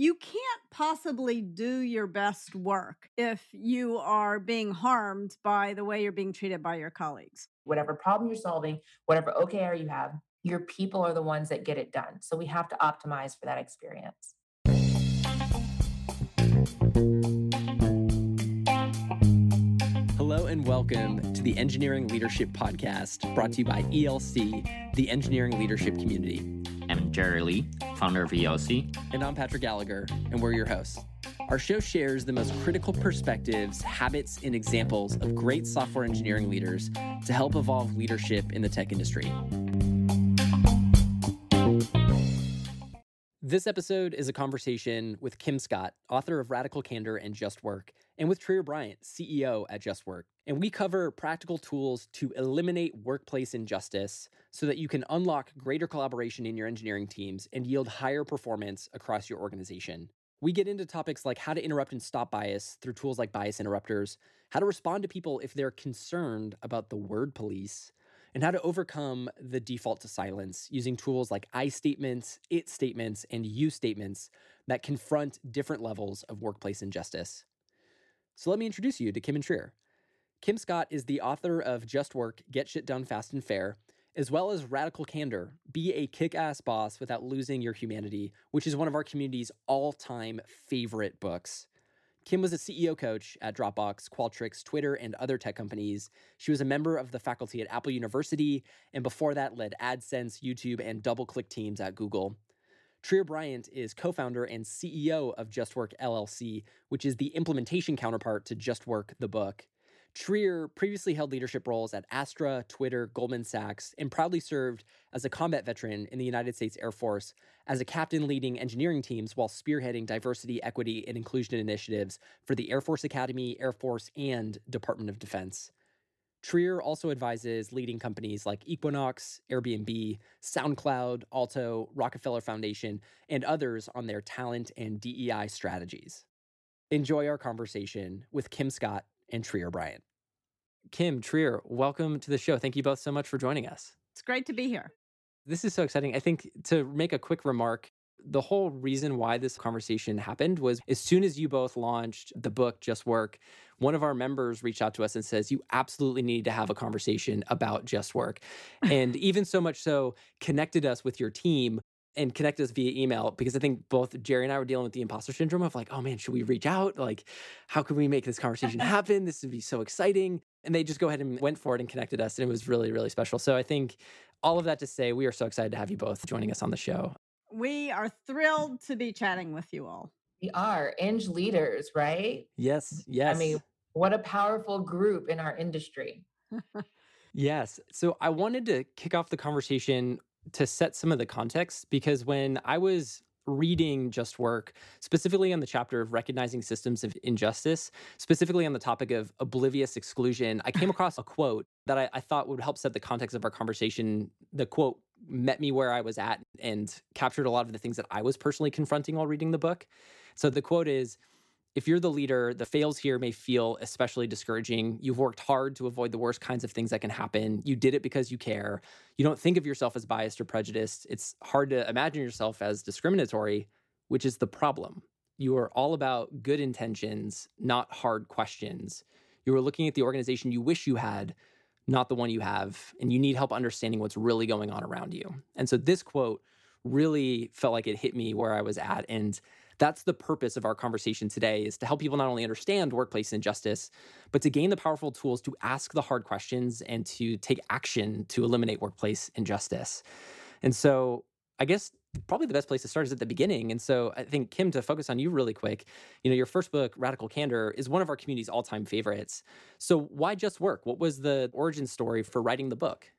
you can't possibly do your best work if you are being harmed by the way you're being treated by your colleagues. Whatever problem you're solving, whatever OKR you have, your people are the ones that get it done. So we have to optimize for that experience. Hello and welcome to the Engineering Leadership Podcast brought to you by ELC, the engineering leadership community. I'm Jerry Lee, founder of ELC. And I'm Patrick Gallagher, and we're your hosts. Our show shares the most critical perspectives, habits, and examples of great software engineering leaders to help evolve leadership in the tech industry. This episode is a conversation with Kim Scott, author of Radical Candor and Just Work, and with Trier Bryant, CEO at Just Work. And we cover practical tools to eliminate workplace injustice so that you can unlock greater collaboration in your engineering teams and yield higher performance across your organization. We get into topics like how to interrupt and stop bias through tools like bias interrupters, how to respond to people if they're concerned about the word police, and how to overcome the default to silence using tools like I statements, it statements, and you statements that confront different levels of workplace injustice. So let me introduce you to Kim and Trier. Kim Scott is the author of Just Work, Get Shit Done Fast and Fair, as well as Radical Candor, Be a Kick Ass Boss Without Losing Your Humanity, which is one of our community's all time favorite books. Kim was a CEO coach at Dropbox, Qualtrics, Twitter, and other tech companies. She was a member of the faculty at Apple University, and before that, led AdSense, YouTube, and DoubleClick teams at Google. Trier Bryant is co founder and CEO of JustWork LLC, which is the implementation counterpart to JustWork, the book. Trier previously held leadership roles at Astra, Twitter, Goldman Sachs, and proudly served as a combat veteran in the United States Air Force as a captain leading engineering teams while spearheading diversity, equity, and inclusion initiatives for the Air Force Academy, Air Force, and Department of Defense. Trier also advises leading companies like Equinox, Airbnb, SoundCloud, Alto, Rockefeller Foundation, and others on their talent and DEI strategies. Enjoy our conversation with Kim Scott and Trier Bryant. Kim, Trier, welcome to the show. Thank you both so much for joining us. It's great to be here. This is so exciting. I think to make a quick remark, the whole reason why this conversation happened was as soon as you both launched the book Just Work, one of our members reached out to us and says, You absolutely need to have a conversation about Just Work. And even so much so, connected us with your team and connect us via email because I think both Jerry and I were dealing with the imposter syndrome of like, oh man, should we reach out? Like, how can we make this conversation happen? This would be so exciting. And they just go ahead and went for it and connected us. And it was really, really special. So I think all of that to say, we are so excited to have you both joining us on the show. We are thrilled to be chatting with you all. We are Eng leaders, right? Yes, yes. I mean, what a powerful group in our industry. yes. So I wanted to kick off the conversation to set some of the context because when I was reading Just Work, specifically on the chapter of recognizing systems of injustice, specifically on the topic of oblivious exclusion, I came across a quote that I, I, thought would help set the context of our conversation. The quote met me where I was at and captured a lot of the things that I was personally confronting while reading the book. So the quote is if you're the leader, the fails here may feel especially discouraging. You've worked hard to avoid the worst kinds of things that can happen. You did it because you care. You don't think of yourself as biased or prejudiced. It's hard to imagine yourself as discriminatory, which is the problem. You are all about good intentions, not hard questions. You are looking at the organization you wish you had, not the one you have, and you need help understanding what's really going on around you. And so this quote really felt like it hit me where I was at. And that's the purpose of our conversation today is to help people not only understand workplace injustice, but to gain the powerful tools to ask the hard questions and to take action to eliminate workplace injustice. And so I guess probably the best place to start is at the beginning. And so I think Kim, to focus on you really quick, you know, your first book, Radical Candor, is one of our community's all-time favorites. So why just work? What was the origin story for writing the book?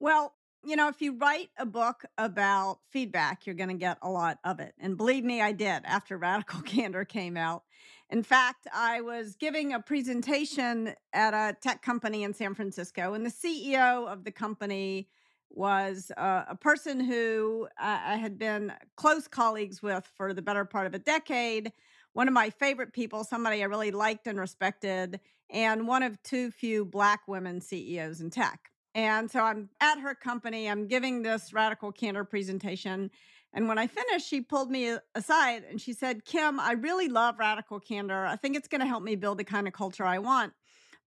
Well, you know, if you write a book about feedback, you're going to get a lot of it. And believe me, I did after Radical Candor came out. In fact, I was giving a presentation at a tech company in San Francisco, and the CEO of the company was uh, a person who I had been close colleagues with for the better part of a decade. One of my favorite people, somebody I really liked and respected, and one of too few Black women CEOs in tech. And so I'm at her company, I'm giving this radical candor presentation. And when I finished, she pulled me aside and she said, Kim, I really love radical candor. I think it's going to help me build the kind of culture I want.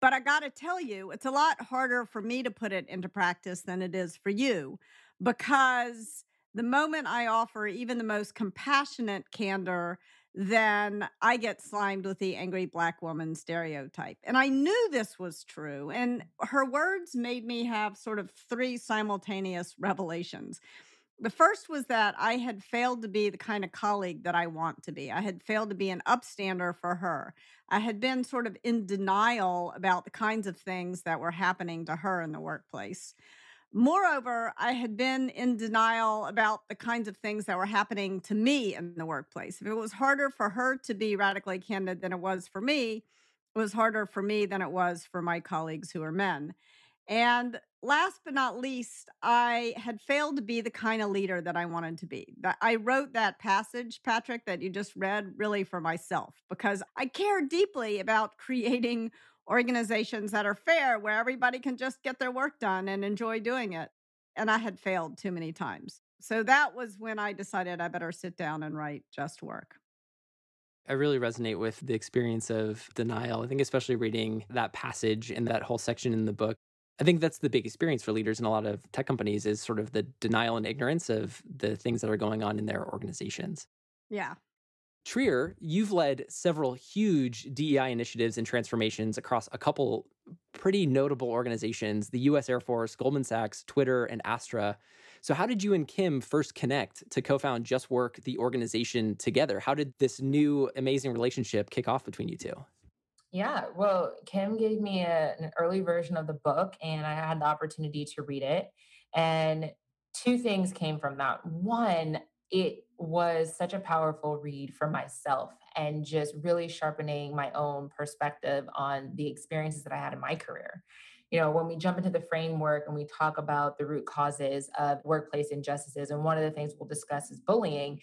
But I got to tell you, it's a lot harder for me to put it into practice than it is for you because the moment I offer even the most compassionate candor, then I get slimed with the angry black woman stereotype. And I knew this was true. And her words made me have sort of three simultaneous revelations. The first was that I had failed to be the kind of colleague that I want to be. I had failed to be an upstander for her. I had been sort of in denial about the kinds of things that were happening to her in the workplace. Moreover, I had been in denial about the kinds of things that were happening to me in the workplace. If it was harder for her to be radically candid than it was for me, it was harder for me than it was for my colleagues who are men. And last but not least, I had failed to be the kind of leader that I wanted to be. I wrote that passage, Patrick, that you just read, really for myself because I care deeply about creating organizations that are fair, where everybody can just get their work done and enjoy doing it. And I had failed too many times. So that was when I decided I better sit down and write Just Work. I really resonate with the experience of denial. I think, especially reading that passage and that whole section in the book, I think that's the big experience for leaders in a lot of tech companies is sort of the denial and ignorance of the things that are going on in their organizations. Yeah. Trier, you've led several huge DEI initiatives and transformations across a couple pretty notable organizations the US Air Force, Goldman Sachs, Twitter, and Astra. So, how did you and Kim first connect to co found Just Work, the organization, together? How did this new amazing relationship kick off between you two? Yeah, well, Kim gave me a, an early version of the book, and I had the opportunity to read it. And two things came from that. One, it was such a powerful read for myself and just really sharpening my own perspective on the experiences that I had in my career. You know, when we jump into the framework and we talk about the root causes of workplace injustices, and one of the things we'll discuss is bullying,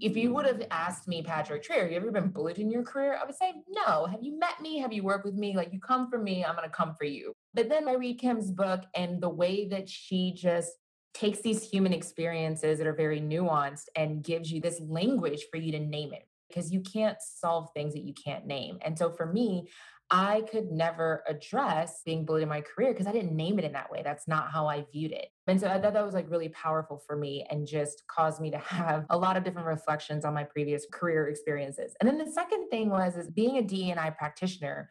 if you would have asked me, Patrick Trier, you ever been bullied in your career? I would say, no. Have you met me? Have you worked with me? Like, you come for me, I'm going to come for you. But then I read Kim's book and the way that she just takes these human experiences that are very nuanced and gives you this language for you to name it because you can't solve things that you can't name. And so for me, I could never address being bullied in my career because I didn't name it in that way. That's not how I viewed it. And so I thought that was like really powerful for me and just caused me to have a lot of different reflections on my previous career experiences. And then the second thing was is being a DEI practitioner.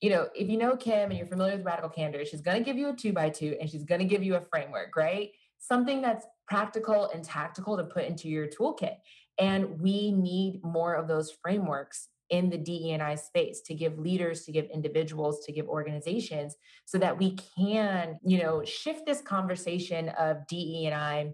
You know, if you know Kim and you're familiar with Radical Candor, she's going to give you a two by two and she's going to give you a framework, right? Something that's practical and tactical to put into your toolkit. And we need more of those frameworks in the DEI space to give leaders, to give individuals, to give organizations so that we can, you know, shift this conversation of DEI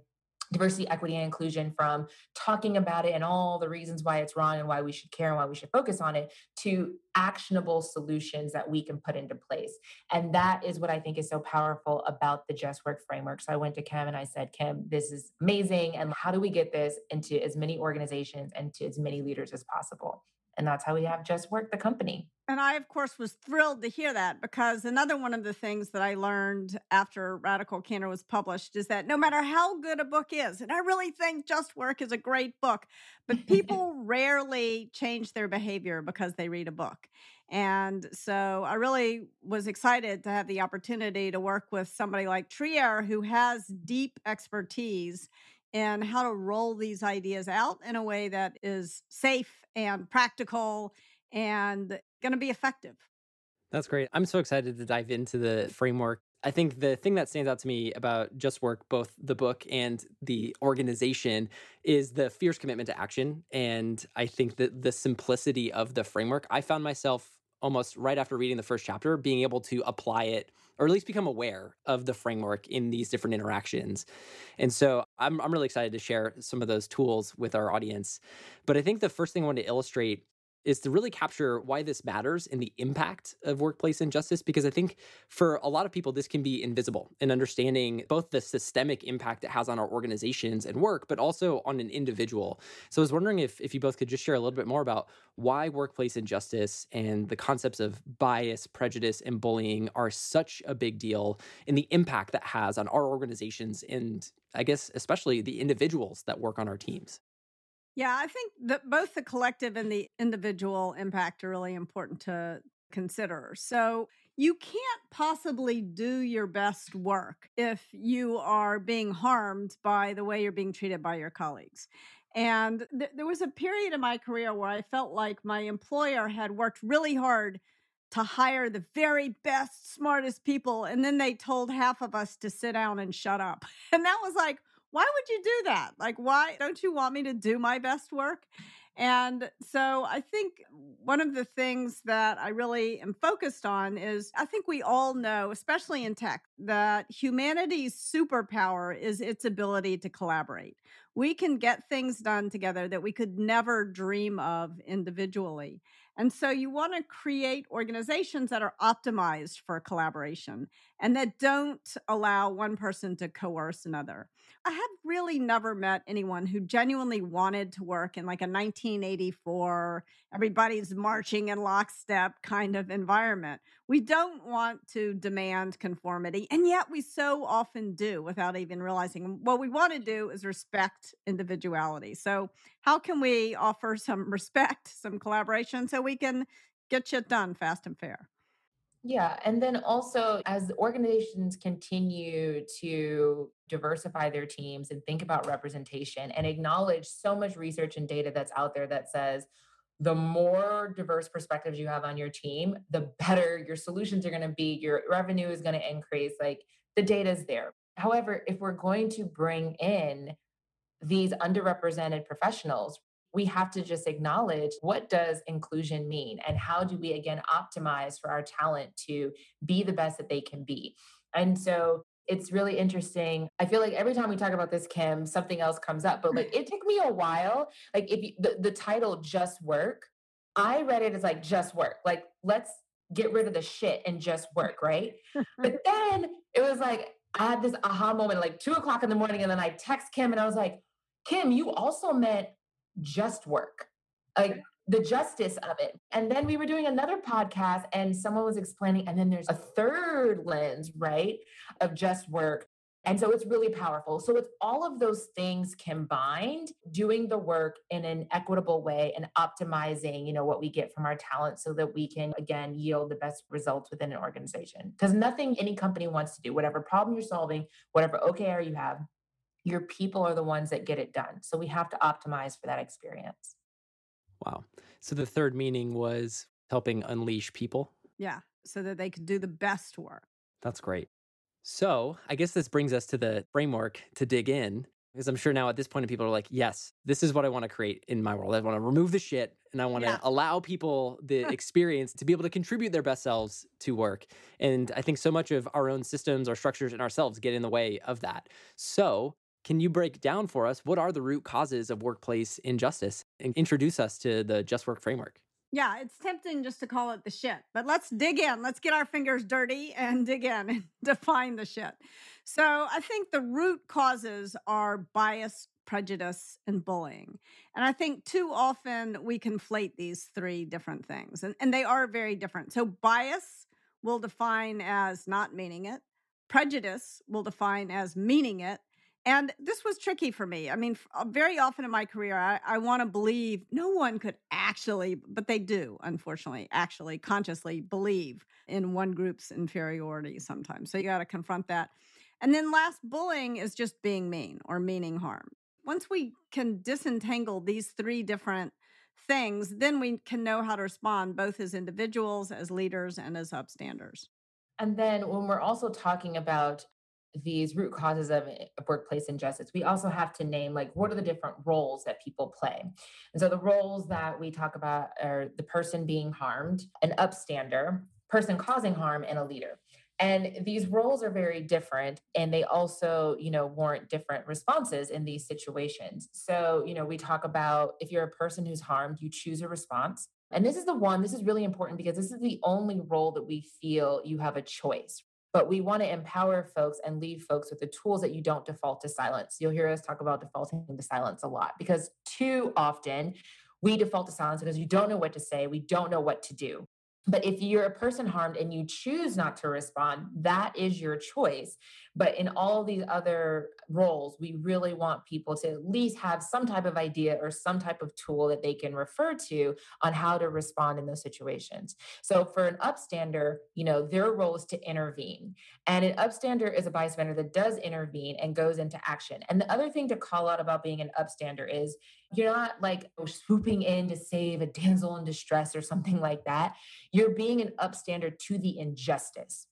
diversity, equity, and inclusion from talking about it and all the reasons why it's wrong and why we should care and why we should focus on it to actionable solutions that we can put into place. And that is what I think is so powerful about the Just Work framework. So I went to Kim and I said, Kim, this is amazing. And how do we get this into as many organizations and to as many leaders as possible? And that's how we have Just Work the company. And I, of course, was thrilled to hear that because another one of the things that I learned after Radical Candor was published is that no matter how good a book is, and I really think Just Work is a great book, but people rarely change their behavior because they read a book. And so I really was excited to have the opportunity to work with somebody like Trier, who has deep expertise in how to roll these ideas out in a way that is safe and practical and going to be effective. That's great. I'm so excited to dive into the framework. I think the thing that stands out to me about Just Work, both the book and the organization, is the fierce commitment to action. And I think that the simplicity of the framework, I found myself almost right after reading the first chapter, being able to apply it or at least become aware of the framework in these different interactions. And so I'm, I'm really excited to share some of those tools with our audience. But I think the first thing I want to illustrate is to really capture why this matters and the impact of workplace injustice because i think for a lot of people this can be invisible in understanding both the systemic impact it has on our organizations and work but also on an individual. So i was wondering if, if you both could just share a little bit more about why workplace injustice and the concepts of bias prejudice and bullying are such a big deal and the impact that has on our organizations and i guess especially the individuals that work on our teams yeah, I think that both the collective and the individual impact are really important to consider. So, you can't possibly do your best work if you are being harmed by the way you're being treated by your colleagues. And th- there was a period in my career where I felt like my employer had worked really hard to hire the very best, smartest people. And then they told half of us to sit down and shut up. And that was like, why would you do that? Like, why don't you want me to do my best work? And so I think one of the things that I really am focused on is I think we all know, especially in tech, that humanity's superpower is its ability to collaborate. We can get things done together that we could never dream of individually. And so you want to create organizations that are optimized for collaboration and that don't allow one person to coerce another. I have really never met anyone who genuinely wanted to work in like a 1984, everybody's marching in lockstep kind of environment. We don't want to demand conformity, and yet we so often do without even realizing. What we want to do is respect individuality. So, how can we offer some respect, some collaboration so we can get shit done fast and fair? Yeah. And then also, as organizations continue to diversify their teams and think about representation and acknowledge so much research and data that's out there that says the more diverse perspectives you have on your team, the better your solutions are going to be, your revenue is going to increase. Like the data is there. However, if we're going to bring in these underrepresented professionals, we have to just acknowledge what does inclusion mean and how do we again optimize for our talent to be the best that they can be. And so it's really interesting. I feel like every time we talk about this kim something else comes up but mm. like it took me a while. Like if you, the, the title just work i read it as like just work. Like let's get rid of the shit and just work right? But then it was like i had this aha moment like two o'clock in the morning and then i text kim and i was like kim you also meant just work, like the justice of it. And then we were doing another podcast and someone was explaining, and then there's a third lens, right, of just work. And so it's really powerful. So it's all of those things combined, doing the work in an equitable way and optimizing, you know, what we get from our talent so that we can again yield the best results within an organization. Because nothing any company wants to do, whatever problem you're solving, whatever OKR you have, your people are the ones that get it done. So we have to optimize for that experience. Wow. So the third meaning was helping unleash people. Yeah. So that they could do the best work. That's great. So I guess this brings us to the framework to dig in. Because I'm sure now at this point, people are like, yes, this is what I want to create in my world. I want to remove the shit and I want to allow people the experience to be able to contribute their best selves to work. And I think so much of our own systems, our structures, and ourselves get in the way of that. So can you break down for us what are the root causes of workplace injustice and introduce us to the Just Work framework? Yeah, it's tempting just to call it the shit, but let's dig in. Let's get our fingers dirty and dig in and define the shit. So, I think the root causes are bias, prejudice, and bullying. And I think too often we conflate these three different things, and, and they are very different. So, bias will define as not meaning it, prejudice will define as meaning it, and this was tricky for me. I mean, uh, very often in my career, I, I want to believe no one could actually, but they do, unfortunately, actually consciously believe in one group's inferiority sometimes. So you got to confront that. And then last, bullying is just being mean or meaning harm. Once we can disentangle these three different things, then we can know how to respond both as individuals, as leaders, and as upstanders. And then when we're also talking about these root causes of eh, workplace injustice, we also have to name like what are the different roles that people play. And so the roles that we talk about are the person being harmed, an upstander, person causing harm, and a leader. And these roles are very different and they also, you know, warrant different responses in these situations. So, you know, we talk about if you're a person who's harmed, you choose a response. And this is the one, this is really important because this is the only role that we feel you have a choice, but we want to empower folks and leave folks with the tools that you don't default to silence. You'll hear us talk about defaulting to silence a lot because too often we default to silence because you don't know what to say, we don't know what to do. But if you're a person harmed and you choose not to respond, that is your choice. But in all these other roles, we really want people to at least have some type of idea or some type of tool that they can refer to on how to respond in those situations. So for an upstander, you know, their role is to intervene. And an upstander is a bystander that does intervene and goes into action. And the other thing to call out about being an upstander is you're not like swooping in to save a damsel in distress or something like that. You're being an upstander to the injustice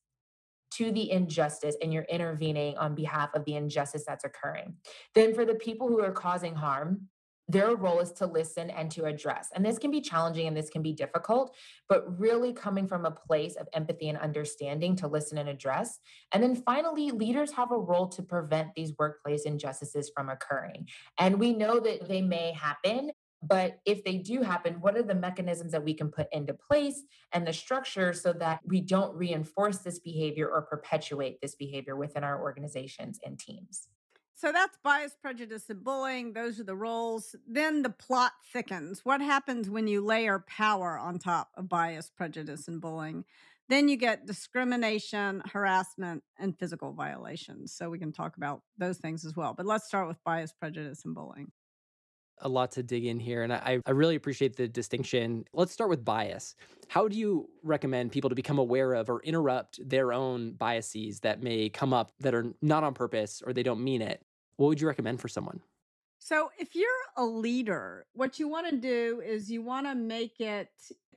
to the injustice and you're intervening on behalf of the injustice that's occurring. Then, for the people who are causing harm, their role is to listen and to address. And this can be challenging and this can be difficult, but really coming from a place of empathy and understanding to listen and address. And then finally, leaders have a role to prevent these workplace injustices from occurring. And we know that they may happen, but if they do happen, what are the mechanisms that we can put into place and the structure so that we don't reinforce this behavior or perpetuate this behavior within our organizations and teams? So that's bias, prejudice, and bullying. Those are the roles. Then the plot thickens. What happens when you layer power on top of bias, prejudice, and bullying? Then you get discrimination, harassment, and physical violations. So we can talk about those things as well. But let's start with bias, prejudice, and bullying a lot to dig in here, and I, I really appreciate the distinction. Let's start with bias. How do you recommend people to become aware of or interrupt their own biases that may come up that are not on purpose or they don't mean it? What would you recommend for someone? So, if you're a leader, what you want to do is you want to make it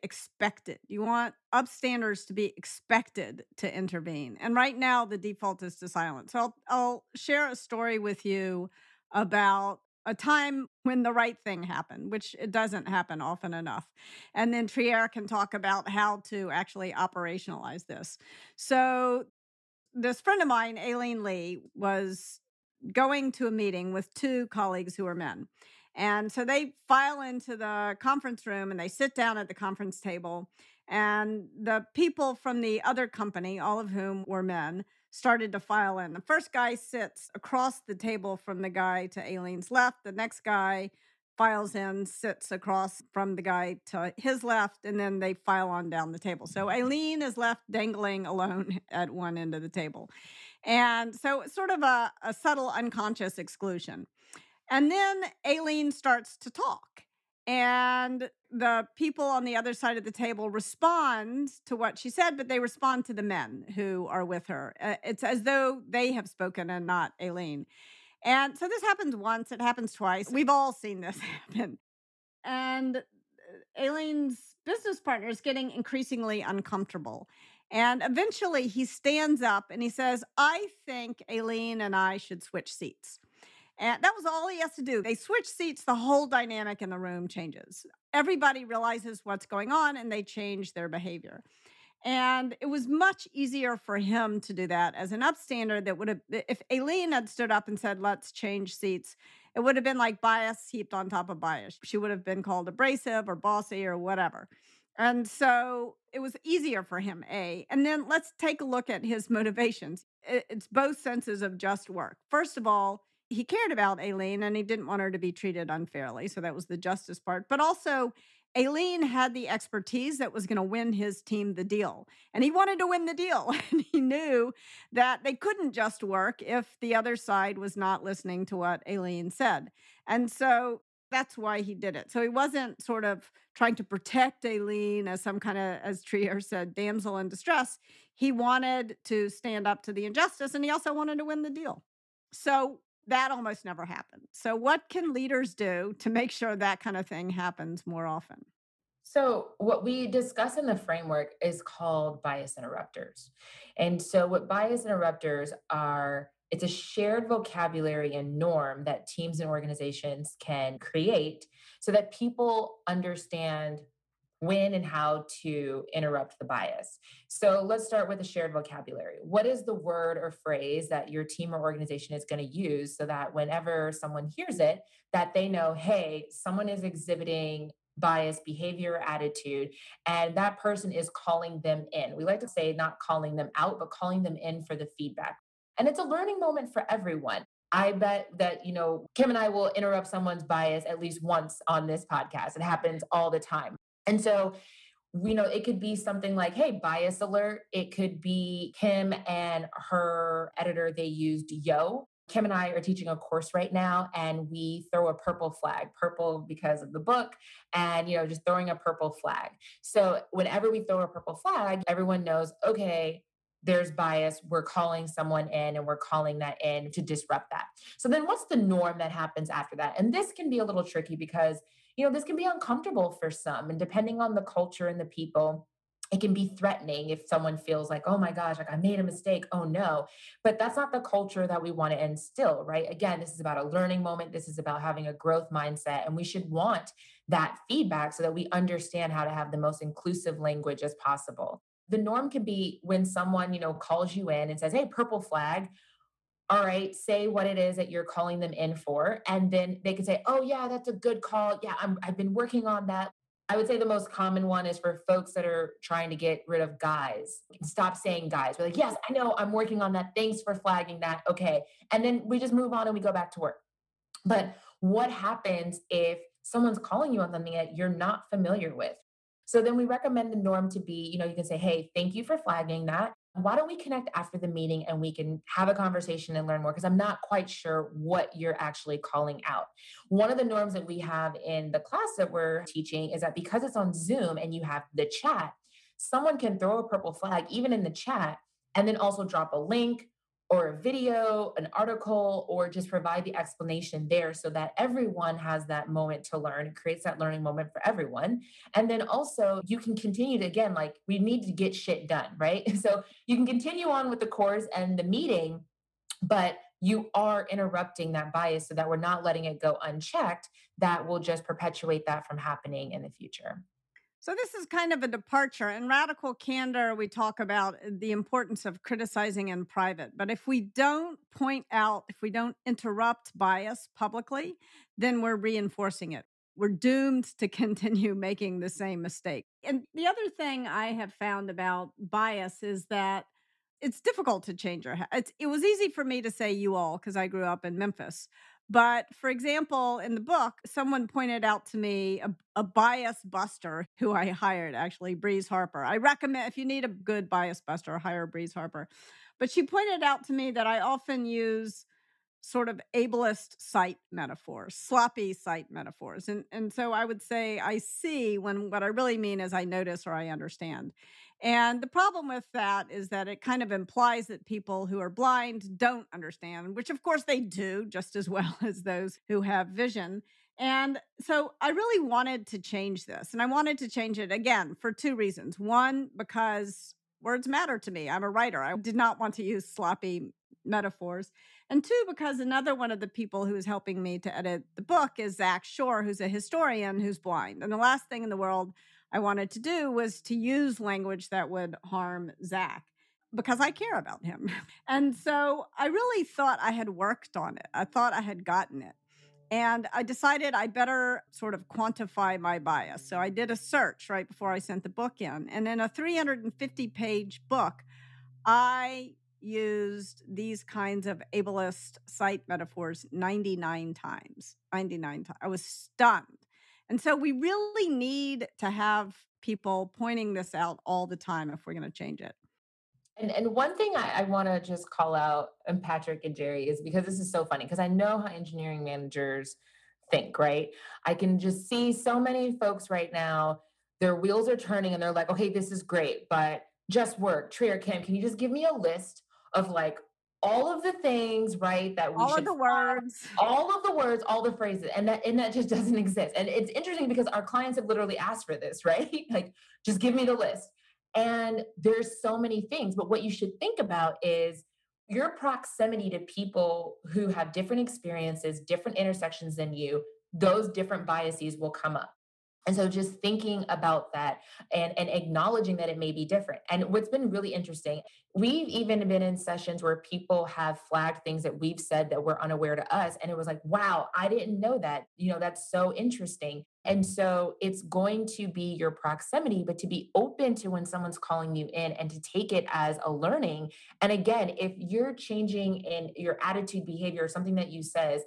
expected. You want upstanders to be expected to intervene. And right now, the default is to silence. So, I'll, I'll share a story with you about a time when the right thing happened, which it doesn't happen often enough. And then Trier can talk about how to actually operationalize this. So, this friend of mine, Aileen Lee, was going to a meeting with two colleagues who are men. And so they file into the conference room and they sit down at the conference table. And the people from the other company, all of whom were men, started to file in. The first guy sits across the table from the guy to Aileen's left. The next guy files in, sits across from the guy to his left, and then they file on down the table. So Aileen is left dangling alone at one end of the table. And so it's sort of a, a subtle unconscious exclusion. And then Aileen starts to talk. And the people on the other side of the table respond to what she said, but they respond to the men who are with her. Uh, it's as though they have spoken and not Aileen. And so this happens once, it happens twice. We've all seen this happen. And uh, Aileen's business partner is getting increasingly uncomfortable. And eventually he stands up and he says, I think Aileen and I should switch seats. And that was all he has to do. They switch seats, the whole dynamic in the room changes. Everybody realizes what's going on and they change their behavior. And it was much easier for him to do that as an upstander that would have, if Aileen had stood up and said, let's change seats, it would have been like bias heaped on top of bias. She would have been called abrasive or bossy or whatever. And so it was easier for him, A. And then let's take a look at his motivations. It's both senses of just work. First of all, he cared about Aileen and he didn't want her to be treated unfairly. So that was the justice part. But also, Aileen had the expertise that was going to win his team the deal. And he wanted to win the deal. And he knew that they couldn't just work if the other side was not listening to what Aileen said. And so that's why he did it. So he wasn't sort of trying to protect Aileen as some kind of, as Trier said, damsel in distress. He wanted to stand up to the injustice and he also wanted to win the deal. So that almost never happened. So, what can leaders do to make sure that kind of thing happens more often? So, what we discuss in the framework is called bias interrupters. And so, what bias interrupters are, it's a shared vocabulary and norm that teams and organizations can create so that people understand when and how to interrupt the bias. So let's start with a shared vocabulary. What is the word or phrase that your team or organization is going to use so that whenever someone hears it, that they know, hey, someone is exhibiting bias behavior attitude and that person is calling them in we like to say not calling them out but calling them in for the feedback and it's a learning moment for everyone. I bet that you know kim and i will interrupt someone's bias at least once on this podcast. It happens all the time. And so you know it could be something like hey bias alert. It could be kim and her editor they used yo. Kim and I are teaching a course right now and we throw a purple flag, purple because of the book, and you know, just throwing a purple flag. So whenever we throw a purple flag, everyone knows, okay, there's bias. We're calling someone in and we're calling that in to disrupt that. So then what's the norm that happens after that? And this can be a little tricky because, you know, this can be uncomfortable for some. And depending on the culture and the people, it can be threatening if someone feels like oh my gosh like i made a mistake oh no but that's not the culture that we want to instill right again this is about a learning moment this is about having a growth mindset and we should want that feedback so that we understand how to have the most inclusive language as possible the norm can be when someone you know calls you in and says hey purple flag all right, say what it is that you're calling them in for. And then they can say, oh, yeah, that's a good call. Yeah, I'm, I've been working on that. I would say the most common one is for folks that are trying to get rid of guys. Stop saying guys. We're like, yes, I know, I'm working on that. Thanks for flagging that. Okay. And then we just move on and we go back to work. But what happens if someone's calling you on something that you're not familiar with? So then we recommend the norm to be, you know, you can say, hey, thank you for flagging that why don't we connect after the meeting and we can have a conversation and learn more? Because I'm not quite sure what you're actually calling out. One of the norms that we have in the class that we're teaching is that because it's on Zoom and you have the chat, someone can throw a purple flag even in the chat and then also drop a link or a video, an article, or just provide the explanation there so that everyone has that moment to learn. It creates that learning moment for everyone. And then also, you can continue to, again, like we need to get shit done, right? So you can continue on with the course and the meeting, but you are interrupting that bias so that we're not letting it go unchecked. That will just perpetuate that from happening in the future. So, this is kind of a departure. In Radical Candor, we talk about uh, the importance of criticizing in private. But if we don't point out, if we don't interrupt bias publicly, then we're reinforcing it. We're doomed to continue making the same mistake. And the other thing I have found about bias is that it's difficult to change our habits. It was easy for me to say you all because I grew up in Memphis. But for example, in the book, someone pointed out to me a, a, bias buster who I hired, actually, Breeze Harper. I recommend if you need a good bias buster, hire Breeze Harper. But she pointed out to me that I often use sort of ableist sight metaphors, sloppy sight metaphors. And, and so I would say I see when what I really mean is I notice or I understand. And the problem with that is that it kind of implies that people who are blind don't understand, which of course they do just as well as those who have vision. And so I really wanted to change this. And I wanted to change it again for two reasons. One, because words matter to me. I'm a writer. I did not want to use sloppy metaphors. And two, because another one of the people who is helping me to edit the book is Zach Shore, who's a historian who's blind. And the last thing in the world I wanted to do was to use language that would harm Zach because I care about him. And so I really thought I had worked on it. I thought I had gotten it. And I decided I better sort of quantify my bias. So I did a search right before I sent the book in. And in a 350 page book, I used these kinds of ableist sight metaphors 99 times. 99 times. I was stunned. And so we really need to have people pointing this out all the time if we're going to change it. And, and one thing I, I want to just call out, and Patrick and Jerry, is because this is so funny, because I know how engineering managers think, right? I can just see so many folks right now, their wheels are turning and they're like, okay, this is great, but just work. Trey or Kim, can you just give me a list of like all of the things, right? That we all should of the words, all of the words, all the phrases, and that and that just doesn't exist. And it's interesting because our clients have literally asked for this, right? like, just give me the list. And there's so many things, but what you should think about is your proximity to people who have different experiences, different intersections than you, those different biases will come up. And so just thinking about that and, and acknowledging that it may be different. And what's been really interesting, we've even been in sessions where people have flagged things that we've said that were unaware to us. And it was like, wow, I didn't know that. You know, that's so interesting. And so it's going to be your proximity, but to be open to when someone's calling you in and to take it as a learning. And again, if you're changing in your attitude, behavior, something that you says,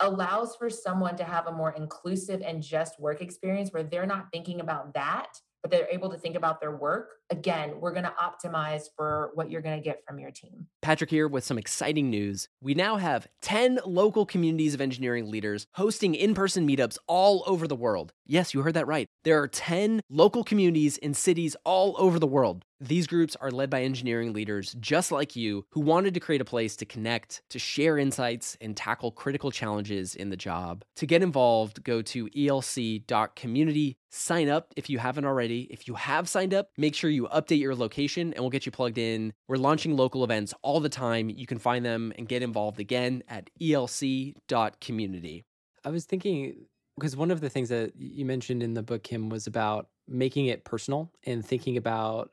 allows for someone to have a more inclusive and just work experience where they're not thinking about that but they're able to think about their work, again, we're going to optimize for what you're going to get from your team. Patrick here with some exciting news. We now have 10 local communities of engineering leaders hosting in person meetups all over the world. Yes, you heard that right. There are 10 local communities in cities all over the world. These groups are led by engineering leaders just like you who wanted to create a place to connect, to share insights, and tackle critical challenges in the job. To get involved, go to elc.community sign up if you haven't already. If you have signed up, make sure you update your location and we'll get you plugged in. We're launching local events all the time. You can find them and get involved again at elc.community. I was thinking, because one of the things that you mentioned in the book, Kim, was about making it personal and thinking about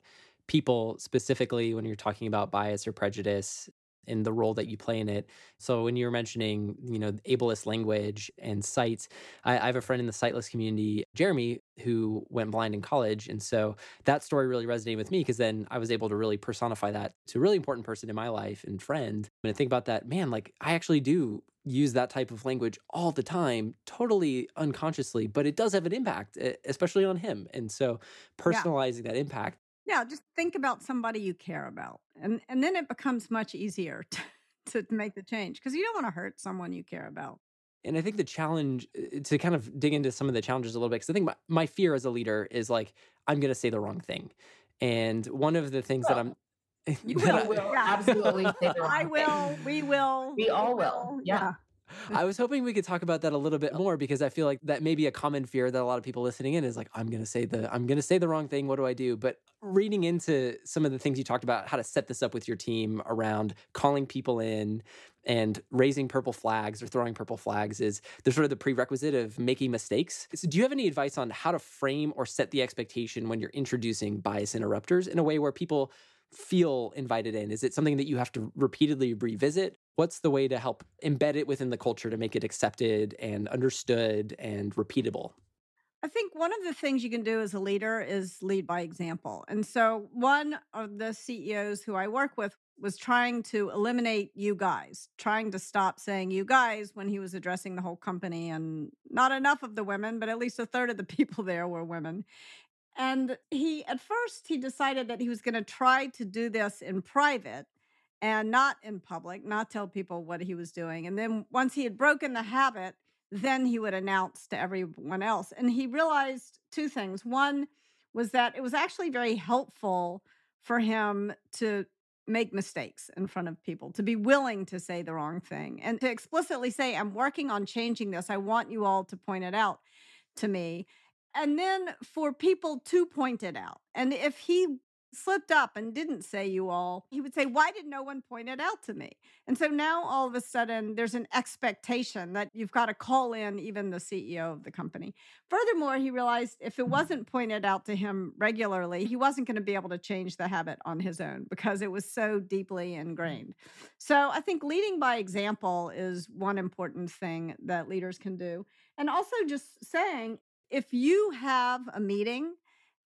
people specifically when you're talking about bias or prejudice and the role that you play in it. So when you were mentioning, you know, ableist language and sites, I, I, have a friend in the sightless community, Jeremy, who went blind in college. And so that story really resonated with me because then I was able to really personify that to a really important person in my life and friend. And I think about that, man, like I actually do use that type of language all the time, totally unconsciously, but it does have an impact, especially on him. And so personalizing yeah. that impact yeah, just think about somebody you care about. And and then it becomes much easier to, to make the change because you don't want to hurt someone you care about. And I think the challenge uh, to kind of dig into some of the challenges a little bit, because I think my, my fear as a leader is like, I'm going to say the wrong thing. And one of the things well, that I'm you will, will yeah. absolutely say the wrong I will, we will. We, we all will. will. Yeah. yeah. I was hoping we could talk about that a little bit more because I feel like that may be a common fear that a lot of people listening in is like, I'm gonna say the I'm gonna say the wrong thing. What do I do? But reading into some of the things you talked about, how to set this up with your team around calling people in and raising purple flags or throwing purple flags is the sort of the prerequisite of making mistakes. So do you have any advice on how to frame or set the expectation when you're introducing bias interrupters in a way where people feel invited in? Is it something that you have to repeatedly revisit? What's the way to help embed it within the culture to make it accepted and understood and repeatable? I think one of the things you can do as a leader is lead by example. And so, one of the CEOs who I work with was trying to eliminate you guys, trying to stop saying you guys when he was addressing the whole company. And not enough of the women, but at least a third of the people there were women. And he, at first, he decided that he was going to try to do this in private and not in public, not tell people what he was doing. And then once he had broken the habit, then he would announce to everyone else. And he realized two things. One was that it was actually very helpful for him to make mistakes in front of people, to be willing to say the wrong thing, and to explicitly say, I'm working on changing this. I want you all to point it out to me and then for people to point it out. And if he slipped up and didn't say you all, he would say, Why did no one point it out to me? And so now all of a sudden there's an expectation that you've got to call in even the CEO of the company. Furthermore, he realized if it mm-hmm. wasn't pointed out to him regularly, he wasn't going to be able to change the habit on his own because it was so deeply ingrained. So I think leading by example is one important thing that leaders can do. And also just saying, if you have a meeting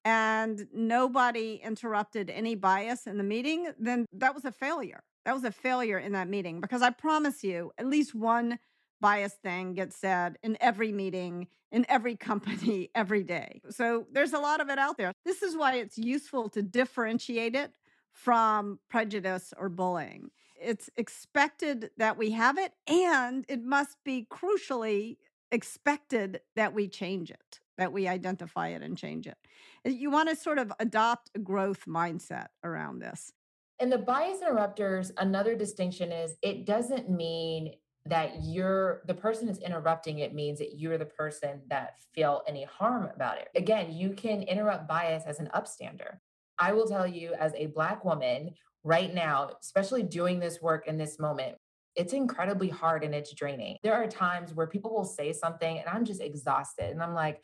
and nobody interrupted any bias in the meeting, then that was a failure. That was a failure in that meeting because I promise you, at least one bias thing gets said in every meeting, in every company, every day. So there's a lot of it out there. This is why it's useful to differentiate it from prejudice or bullying. It's expected that we have it, and it must be crucially expected that we change it, that we identify it and change it. Eh, you want to sort of adopt a growth mindset around this. And the bias interrupters, another distinction is it doesn't mean that you're the person that's interrupting it means that you're the person that feel any harm about it. Again, you can interrupt bias as an upstander. I will tell you as a black woman right now, especially doing this work in this moment, it's incredibly hard and it's draining. There are times where people will say something and I'm just exhausted and I'm like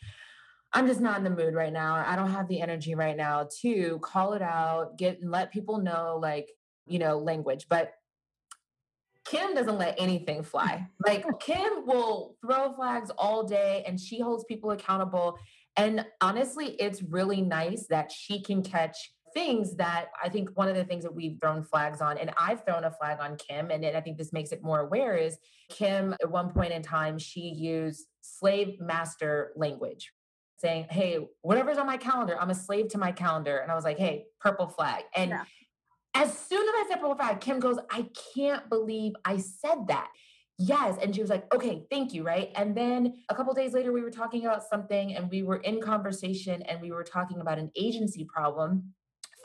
I'm just not in the mood right now. I don't have the energy right now to call it out, get and let people know like, you know, language. But Kim doesn't let anything fly. Like Kim will throw flags all day and she holds people accountable. And honestly, it's really nice that she can catch things that I think one of the things that we've thrown flags on, and I've thrown a flag on Kim, and I think this makes it more aware is Kim, at one point in time, she used slave master language, saying, Hey, whatever's on my calendar, I'm a slave to my calendar. And I was like, Hey, purple flag. And yeah. as soon as I said purple flag, Kim goes, I can't believe I said that. Yes. And she was like, okay, thank you. Right. And then a couple days later, we were talking about something and we were in conversation and we were talking about an agency problem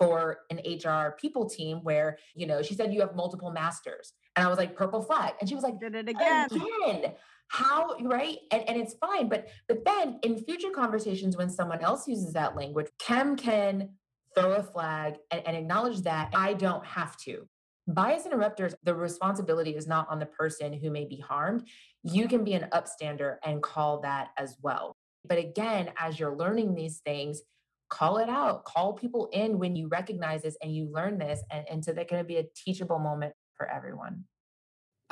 for an HR people team where, you know, she said you have multiple masters. And I was like, purple flag. And she was like, did it again. Again. How right? And, and it's fine. But but then in future conversations, when someone else uses that language, Kim can throw a flag and, and acknowledge that I don't have to. Bias interrupters, the responsibility is not on the person who may be harmed. You can be an upstander and call that as well. But again, as you're learning these things, call it out, call people in when you recognize this and you learn this. And, and so that can be a teachable moment for everyone.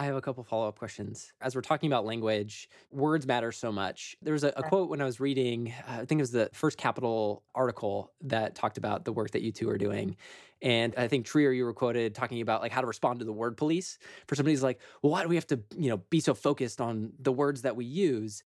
I have a couple follow up questions. As we're talking about language, words matter so much. There was a, a quote when I was reading, uh, I think it was the first Capital article that talked about the work that you two are doing. And I think Trier, you were quoted talking about like how to respond to the word police. For somebody who's like, well, why do we have to, you know, be so focused on the words that we use?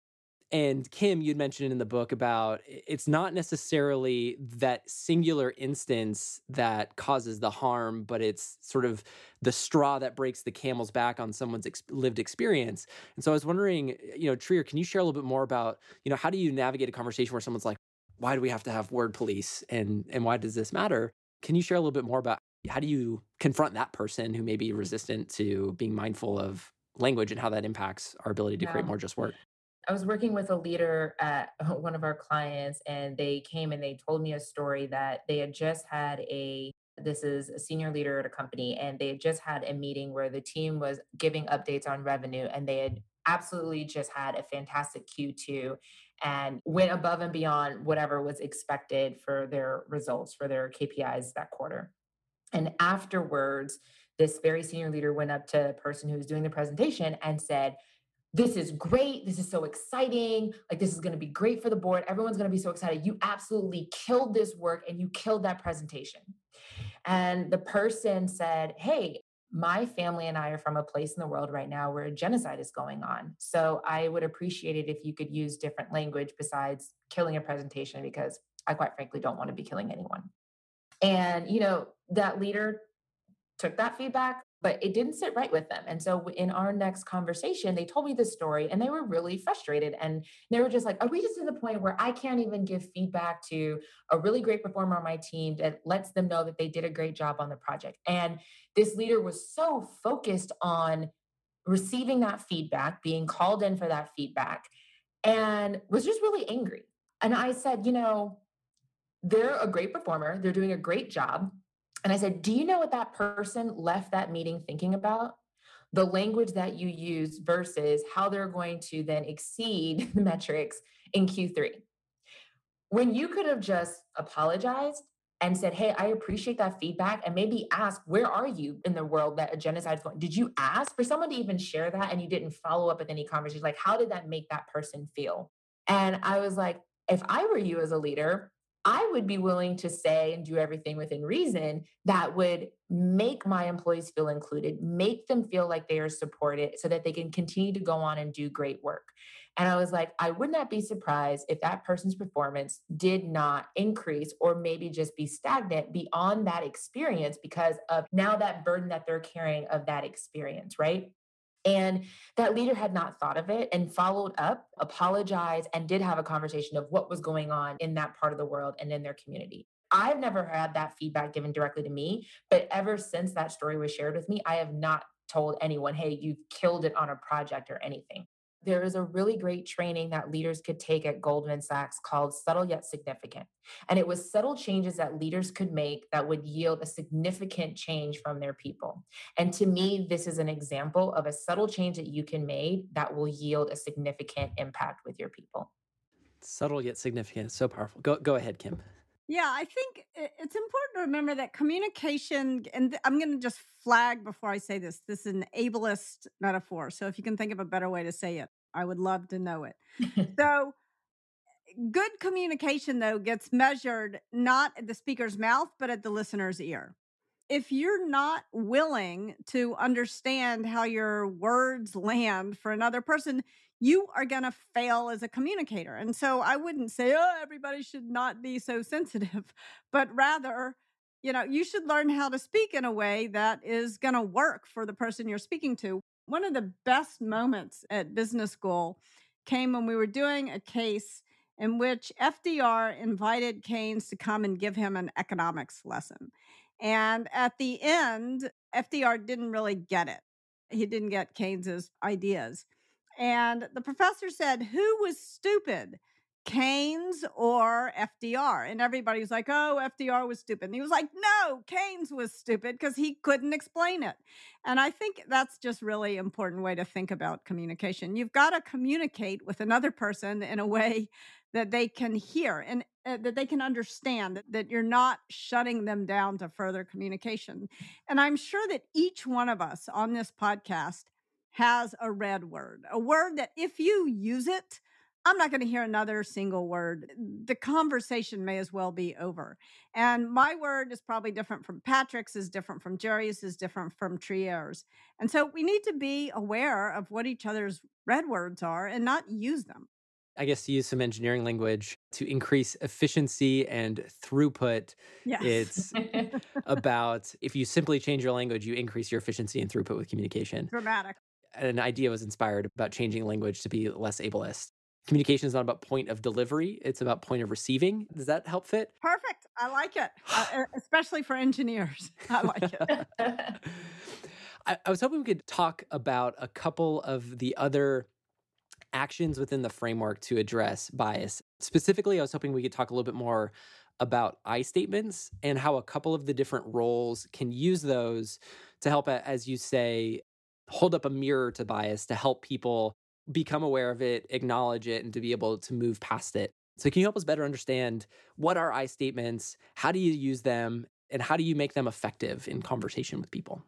And Kim, you'd mentioned in the book about it's not necessarily that singular instance that causes the harm, but it's sort of the straw that breaks the camel's back on someone's ex- lived experience. And so I was wondering, you know, Trier, can you share a little bit more about, you know, how do you navigate a conversation where someone's like, why do we have to have word police and and why does this matter? Can you share a little bit more about how do you confront that person who may be resistant to being mindful of language and how that impacts our ability to yeah. create more just work? I was working with a leader at one of our clients, and they came and they told me a story that they had just had a this is a senior leader at a company, and they had just had a meeting where the team was giving updates on revenue, and they had absolutely just had a fantastic Q2 and went above and beyond whatever was expected for their results, for their KPIs that quarter. And afterwards, this very senior leader went up to the person who was doing the presentation and said, this is great. This is so exciting. Like, this is going to be great for the board. Everyone's going to be so excited. You absolutely killed this work and you killed that presentation. And the person said, Hey, my family and I are from a place in the world right now where genocide is going on. So I would appreciate it if you could use different language besides killing a presentation because I quite frankly don't want to be killing anyone. And, you know, that leader took that feedback, but it didn't sit right with them. And so in our next conversation, they told me this story and they were really frustrated. And they were just like, Are we just to the point where I can't even give feedback to a really great performer on my team that lets them know that they did a great job on the project? And this leader was so focused on receiving that feedback, being called in for that feedback, and was just really angry. And I said, You know, they're a great performer, they're doing a great job and I said, Do you know what that person left that meeting thinking about? The language that you use versus how they're going to then exceed the metrics in Q3. When you could have just apologized and said, Hey, I appreciate that feedback, and maybe ask, Where are you in the world that a genocide is going? Did you ask for someone to even share that and you didn't follow up with any conversation? Like, how did that make that person feel? And I was like, If I were you as a leader, I would be willing to say and do everything within reason that would make my employees feel included, make them feel like they are supported so that they can continue to go on and do great work. And I was like, I would not be surprised if that person's performance did not increase or maybe just be stagnant beyond that experience because of now that burden that they're carrying of that experience, right? And that leader had not thought of it and followed up, apologized, and did have a conversation of what was going on in that part of the world and in their community. I've never had that feedback given directly to me, but ever since that story was shared with me, I have not told anyone, hey, you've killed it on a project or anything. There is a really great training that leaders could take at Goldman Sachs called Subtle Yet Significant. And it was subtle changes that leaders could make that would yield a significant change from their people. And to me, this is an example of a subtle change that you can make that will yield a significant impact with your people. Subtle yet significant. So powerful. Go go ahead, Kim. Yeah, I think it's important to remember that communication, and I'm going to just flag before I say this, this is an ableist metaphor. So if you can think of a better way to say it, I would love to know it. so, good communication, though, gets measured not at the speaker's mouth, but at the listener's ear. If you're not willing to understand how your words land for another person, you are going to fail as a communicator. And so I wouldn't say, oh, everybody should not be so sensitive, but rather, you know, you should learn how to speak in a way that is going to work for the person you're speaking to. One of the best moments at business school came when we were doing a case in which FDR invited Keynes to come and give him an economics lesson. And at the end, FDR didn't really get it. He didn't get Keynes's ideas. And the professor said, Who was stupid? Keynes or FDR? And everybody was like, Oh, FDR was stupid. And he was like, No, Keynes was stupid because he couldn't explain it. And I think that's just really important way to think about communication. You've got to communicate with another person in a way that they can hear and uh, that they can understand that, that you're not shutting them down to further communication. And I'm sure that each one of us on this podcast has a red word, a word that if you use it, I'm not going to hear another single word. The conversation may as well be over. And my word is probably different from Patrick's, is different from Jerry's, is different from Trier's. And so we need to be aware of what each other's red words are and not use them. I guess to use some engineering language to increase efficiency and throughput. Yes. It's about if you simply change your language, you increase your efficiency and throughput with communication. Dramatic an idea was inspired about changing language to be less ableist. Communication is not about point of delivery, it's about point of receiving. Does that help fit? Perfect. I like it, uh, especially for engineers. I like it. I, I was hoping we could talk about a couple of the other actions within the framework to address bias. Specifically, I was hoping we could talk a little bit more about I statements and how a couple of the different roles can use those to help, as you say, hold up a mirror to bias to help people become aware of it, acknowledge it, and to be able to move past it. So, can you help us better understand what are I statements? How do you use them? And how do you make them effective in conversation with people?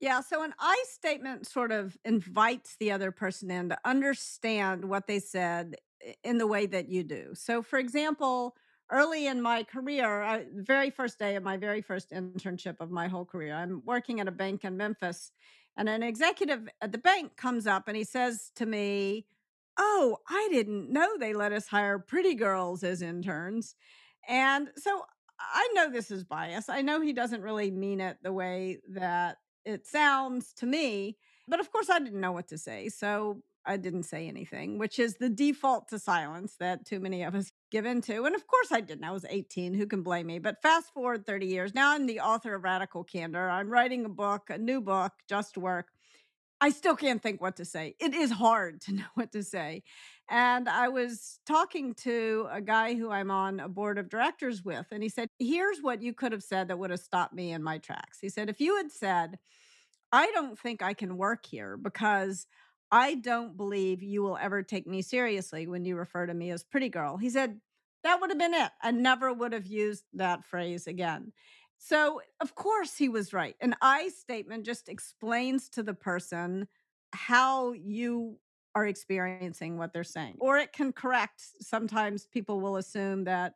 Yeah, so an I statement sort of invites the other person in to understand what they said in the way that you do. So, for example, early in my career, I, very first day of my very first internship of my whole career, I'm working at a bank in Memphis and an executive at the bank comes up and he says to me, Oh, I didn't know they let us hire pretty girls as interns. And so I know this is bias. I know he doesn't really mean it the way that it sounds to me. But of course, I didn't know what to say. So I didn't say anything, which is the default to silence that too many of us give into. And of course I didn't. I was 18. Who can blame me? But fast forward 30 years. Now I'm the author of Radical Candor. I'm writing a book, a new book, Just Work. I still can't think what to say. It is hard to know what to say. And I was talking to a guy who I'm on a board of directors with, and he said, Here's what you could have said that would have stopped me in my tracks. He said, If you had said, I don't think I can work here because I don't believe you will ever take me seriously when you refer to me as pretty girl. He said, that would have been it. I never would have used that phrase again. So, of course, he was right. An I statement just explains to the person how you are experiencing what they're saying, or it can correct. Sometimes people will assume that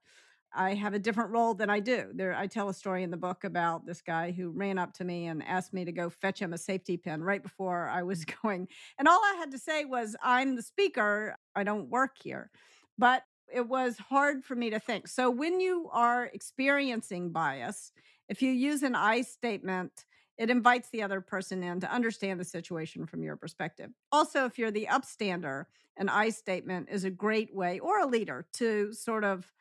I have a different role than I do. There, I tell a story in the book about this guy who ran up to me and asked me to go fetch him a safety pin right before I was going. And all I had to say was, I'm the speaker. I don't work here. But it was hard for me to think. So when you are experiencing bias, if you use an I statement, it invites the other person in to understand the situation from your perspective. Also, if you're the upstander, an I statement is a great way, or a leader, to sort of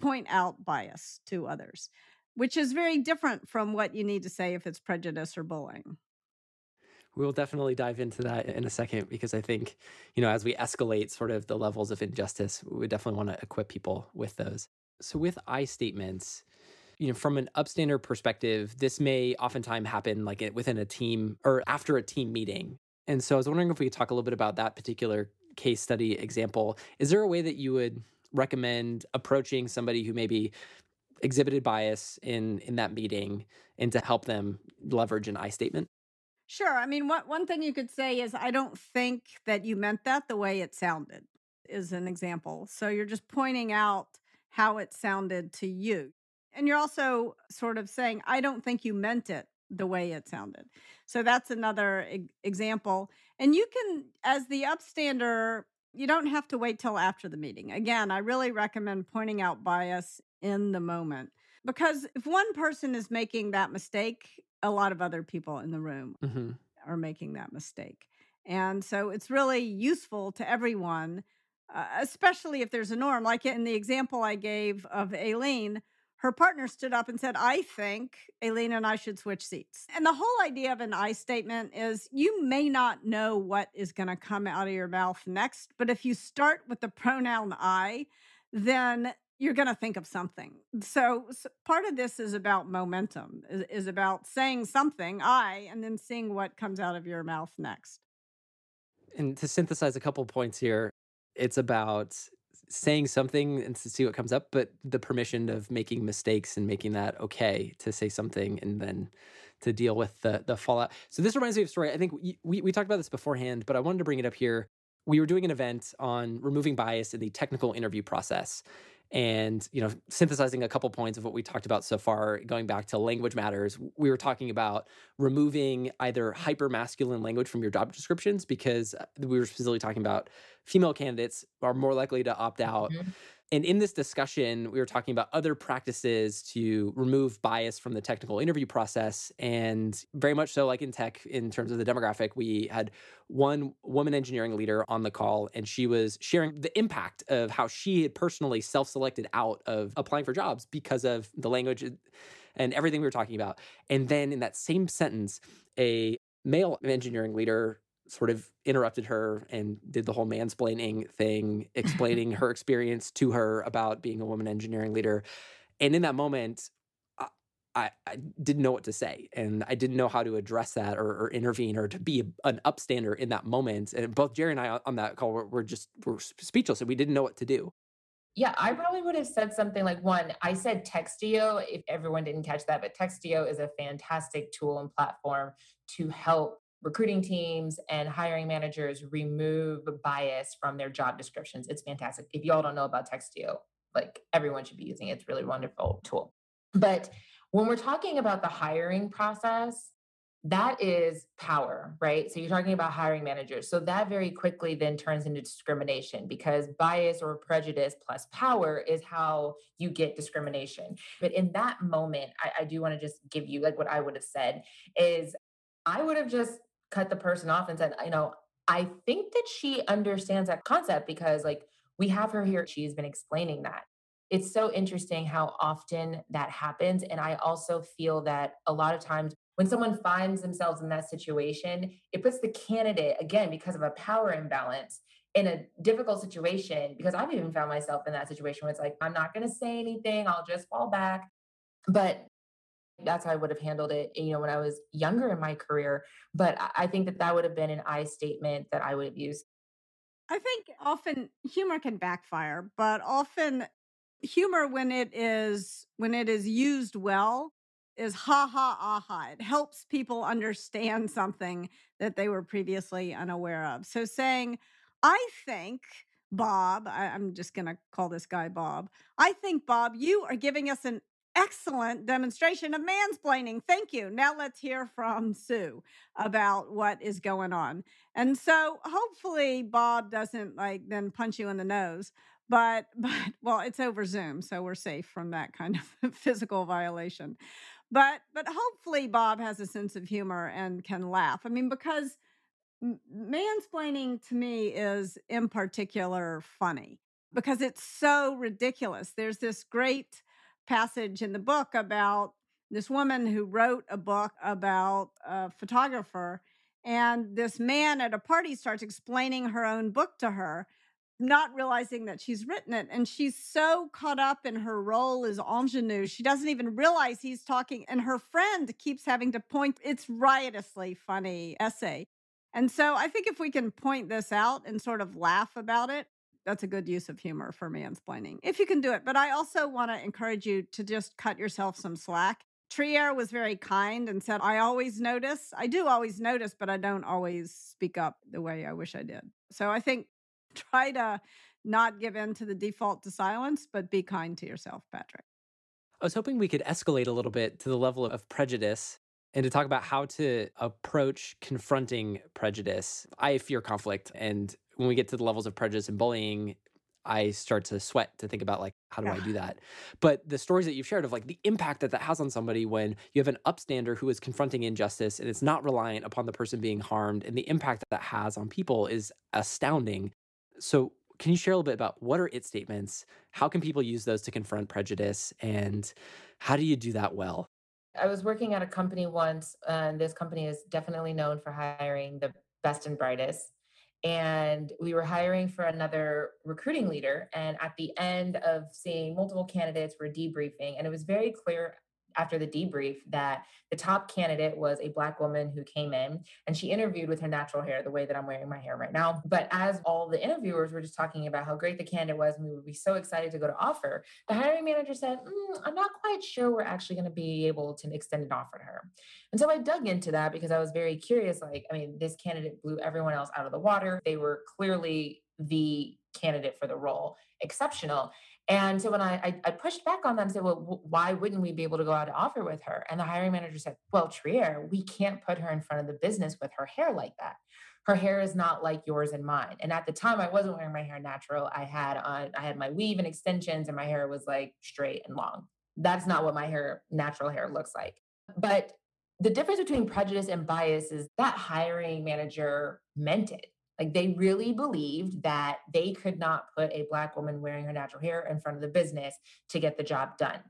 point out bias to others, which is very different from what you need to say if it's prejudice or bullying. We'll definitely dive into that in a second because I think, you know, as we escalate sort of the levels of injustice, we definitely want to equip people with those. So with I statements, you know, from an upstander perspective, this may oftentimes happen like within a team or after a team meeting. And so I was wondering if we could talk a little bit about that particular case study example. Is there a way that you would recommend approaching somebody who maybe exhibited bias in in that meeting and to help them leverage an I statement? Sure. I mean, what one thing you could say is I don't think that you meant that the way it sounded is an example. So you're just pointing out how it sounded to you. And you're also sort of saying, I don't think you meant it the way it sounded. So that's another e- example. And you can, as the upstander, you don't have to wait till after the meeting. Again, I really recommend pointing out bias in the moment because if one person is making that mistake, a lot of other people in the room mm-hmm. are making that mistake. And so it's really useful to everyone, uh, especially if there's a norm. Like in the example I gave of Aileen, her partner stood up and said, I think Aileen and I should switch seats. And the whole idea of an I statement is you may not know what is going to come out of your mouth next, but if you start with the pronoun I, then you're going to think of something. So, so, part of this is about momentum, is, is about saying something, I, and then seeing what comes out of your mouth next. And to synthesize a couple points here, it's about saying something and to see what comes up, but the permission of making mistakes and making that okay to say something and then to deal with the the fallout. So this reminds me of a story. I think we, we, we talked about this beforehand, but I wanted to bring it up here. We were doing an event on removing bias in the technical interview process and you know synthesizing a couple points of what we talked about so far going back to language matters we were talking about removing either hyper masculine language from your job descriptions because uh, we were specifically talking about female candidates are more likely to opt out mm-hmm and in this discussion, we were talking about other practices to remove bias from the technical interview process. And very much so, like in tech, in terms of the demographic, we had one woman engineering leader on the call, and she was sharing the impact of how she had personally self selected out of applying for jobs because of the language and everything we were talking about. And then in that same sentence, a male engineering leader sort of interrupted her and did the whole mansplaining thing, explaining her experience to her about being a woman engineering leader. And in that moment, I, I, didn't know what to say and I didn't know how to address that or, or intervene or to be an upstander in that moment. And both Jerry and I on that call were, were just were speechless and we didn't know what to do. Yeah, I probably would have said something like one, I said Textio if everyone didn't catch that, but Textio is a fantastic tool and platform to help recruiting teams and hiring managers remove bias from their job descriptions. It's fantastic. If y'all don't know about Textio, like everyone should be using it. It's really wonderful tool. But when we're talking about the hiring process, that is power, right? So you're talking about hiring managers. So that very quickly then turns into discrimination because bias or prejudice plus power is how you get discrimination. But in that moment, I, I do want to just give you like what I would have said is I would have just cut the person off and said, you know, I think that she understands that concept because like we have her here. She's been explaining that. It's so interesting how often that happens. And I also feel that a lot of times when someone finds themselves in that situation, it puts the candidate, again, because of a power imbalance, in a difficult situation. Because I've even found myself in that situation where it's like, I'm not going to say anything, I'll just fall back. But that's how I would have handled it, you know, when I was younger in my career. But I think that that would have been an I statement that I would have used. I think often humor can backfire, but often humor when it is when it is used well is ha ha aha. It helps people understand something that they were previously unaware of. So saying, I think Bob, I, am just going to call this guy Bob. I think, Bob, you are giving us an excellent demonstration of mansplaining. Thank you. Now let's hear from Sue about what is going on. And so hopefully Bob doesn't like then punch you in the nose. But but well, it's over Zoom, so we're safe from that kind of physical violation. But but hopefully Bob has a sense of humor and can laugh. I mean because mansplaining to me is in particular funny because it's so ridiculous. There's this great passage in the book about this woman who wrote a book about a photographer. And this man at a party starts explaining her own book to her, not realizing that she's written it. And she's so caught up in her role as ingenue, she doesn't even realize he's talking. And her friend keeps having to point. It's riotously funny essay. And so I think if we can point this out and sort of laugh about it, that's a good use of humor for mansplaining, if you can do it. But I also want to encourage you to just cut yourself some slack. Trier was very kind and said, I always notice. I do always notice, but I don't always speak up the way I wish I did. So I think try to not give in to the default to silence, but be kind to yourself, Patrick. I was hoping we could escalate a little bit to the level of prejudice and to talk about how to approach confronting prejudice. I fear conflict. And when we get to the levels of prejudice and bullying, I start to sweat to think about like how do yeah. I do that? But the stories that you've shared of like the impact that that has on somebody when you have an upstander who is confronting injustice and it's not reliant upon the person being harmed and the impact that that has on people is astounding. So can you share a little bit about what are it statements? How can people use those to confront prejudice and how do you do that well? I was working at a company once, and this company is definitely known for hiring the best and brightest. And we were hiring for another recruiting leader. And at the end of seeing multiple candidates, we're debriefing. And it was very clear after the debrief that the top candidate was a black woman who came in and she interviewed with her natural hair the way that i'm wearing my hair right now. But as all the interviewers were just talking about how great the candidate was and we would be so excited to go to offer the hiring manager said mm, i'm not quite sure we're actually going to be able to extend an offer to her. And so i dug into that because i was very curious like i mean this candidate blew everyone else out of the water. They were clearly the candidate for the role. Exceptional and so when I, I, I, pushed back on them, and said, well, w- why wouldn't we be able to go out to offer with her? And the hiring manager said, well, Trier, we can't put her in front of the business with her hair like that. Her hair is not like yours and mine. And at the time, I wasn't wearing my hair natural. I had on, I had my weave and extensions, and my hair was like straight and long. That's not what my hair, natural hair, looks like. But the difference between prejudice and bias is that hiring manager meant it like they really believed that they could not put a Black woman wearing her natural hair in front of the business to get the job done.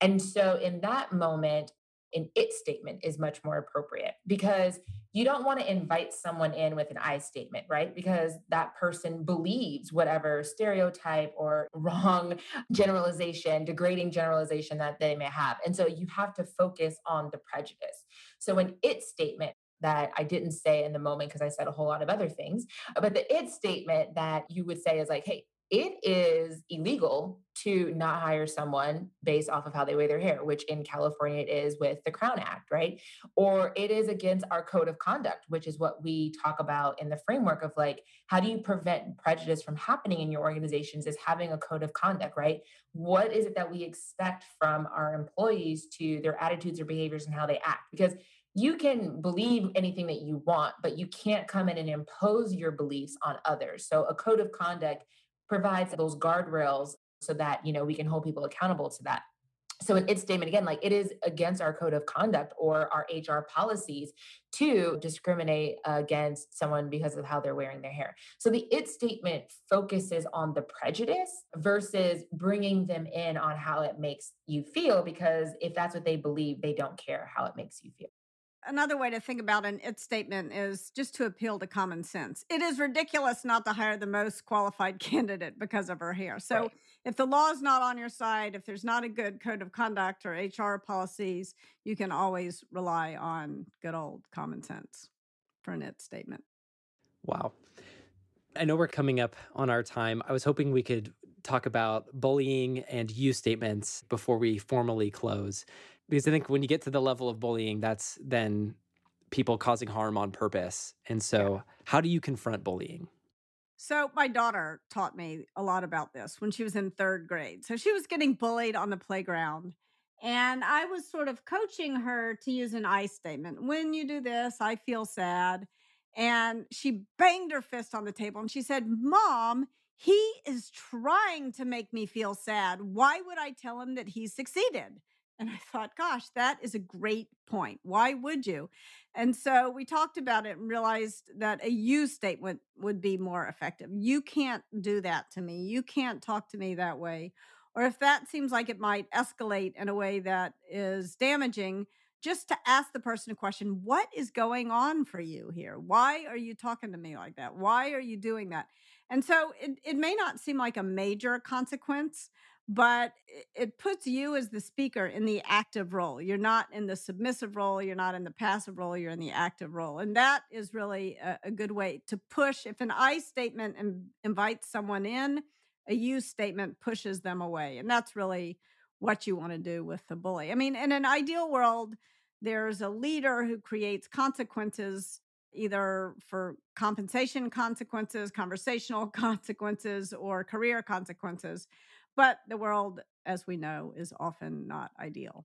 And so in that moment, an it statement is much more appropriate because you don't want to invite someone in with an I statement, right? Because that person believes whatever stereotype or wrong generalization, degrading generalization that they may have. And so you have to focus on the prejudice. So an it statement that I didn't say in the moment because I said a whole lot of other things. Uh, but the it statement that you would say is like, hey, it is illegal to not hire someone based off of how they wear their hair, which in California it is with the Crown Act, right? Or it is against our code of conduct, which is what we talk about in the framework of like, how do you prevent prejudice from happening in your organizations is having a code of conduct, right? What is it that we expect from our employees to their attitudes or behaviors and how they act? Because you can believe anything that you want, but you can't come in and impose your beliefs on others. So a code of conduct provides those guardrails so that, you know, we can hold people accountable to that. So in its statement again, like it is against our code of conduct or our HR policies to discriminate against someone because of how they're wearing their hair. So the it statement focuses on the prejudice versus bringing them in on how it makes you feel because if that's what they believe, they don't care how it makes you feel another way to think about an it statement is just to appeal to common sense. It is ridiculous not to hire the most qualified candidate because of her hair. So right. if the law is not on your side, if there's not a good code of conduct or HR policies, you can always rely on good old common sense for an it statement. Wow. I know we're coming up on our time. I was hoping we could talk about bullying and you statements before we formally close because I think when you get to the level of bullying, that's then people causing harm on purpose. And so, yeah. how do you confront bullying? So, my daughter taught me a lot about this when she was in third grade. So, she was getting bullied on the playground. And I was sort of coaching her to use an I statement. When you do this, I feel sad. And she banged her fist on the table and she said, Mom, he is trying to make me feel sad. Why would I tell him that he succeeded? And I thought, gosh, that is a great point. Why would you? And so we talked about it and realized that a you statement would be more effective. You can't do that to me. You can't talk to me that way. Or if that seems like it might escalate in a way that is damaging, just to ask the person a question what is going on for you here? Why are you talking to me like that? Why are you doing that? And so it, it may not seem like a major consequence, but it puts you as the speaker in the active role. You're not in the submissive role, you're not in the passive role, you're in the active role. And that is really a, a good way to push. If an I statement Im- invites someone in, a you statement pushes them away. And that's really what you want to do with the bully. I mean, in an ideal world, there's a leader who creates consequences either for compensation consequences, conversational consequences, or career consequences. But the world, as we know, is often not ideal.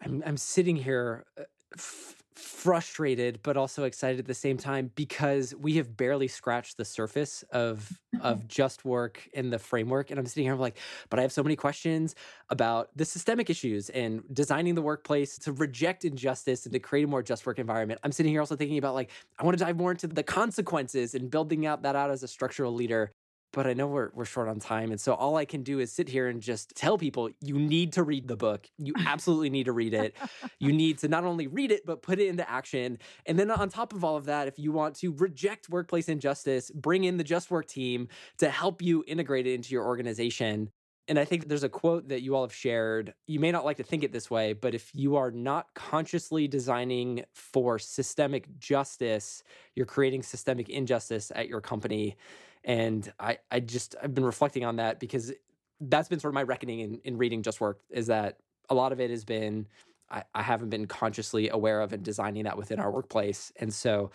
I'm I'm sitting here uh, f- frustrated but also excited at the same time because we have barely scratched the surface of of just work in the framework and I'm sitting here I'm like but I have so many questions about the systemic issues and designing the workplace to reject injustice and to create a more just work environment. I'm sitting here also thinking about like I want to dive more into the consequences and building out that out as a structural leader but I know we're, we're short on time. And so all I can do is sit here and just tell people you need to read the book. You absolutely need to read it. You need to not only read it, but put it into action. And then on top of all of that, if you want to reject workplace injustice, bring in the Just Work team to help you integrate it into your organization. And I think there's a quote that you all have shared. You may not like to think it this way, but if you are not consciously designing for systemic justice, you're creating systemic injustice at your company. And I, I just, I've been reflecting on that because that's been sort of my reckoning in, in reading Just Work is that a lot of it has been, I, I haven't been consciously aware of and designing that within our workplace. And so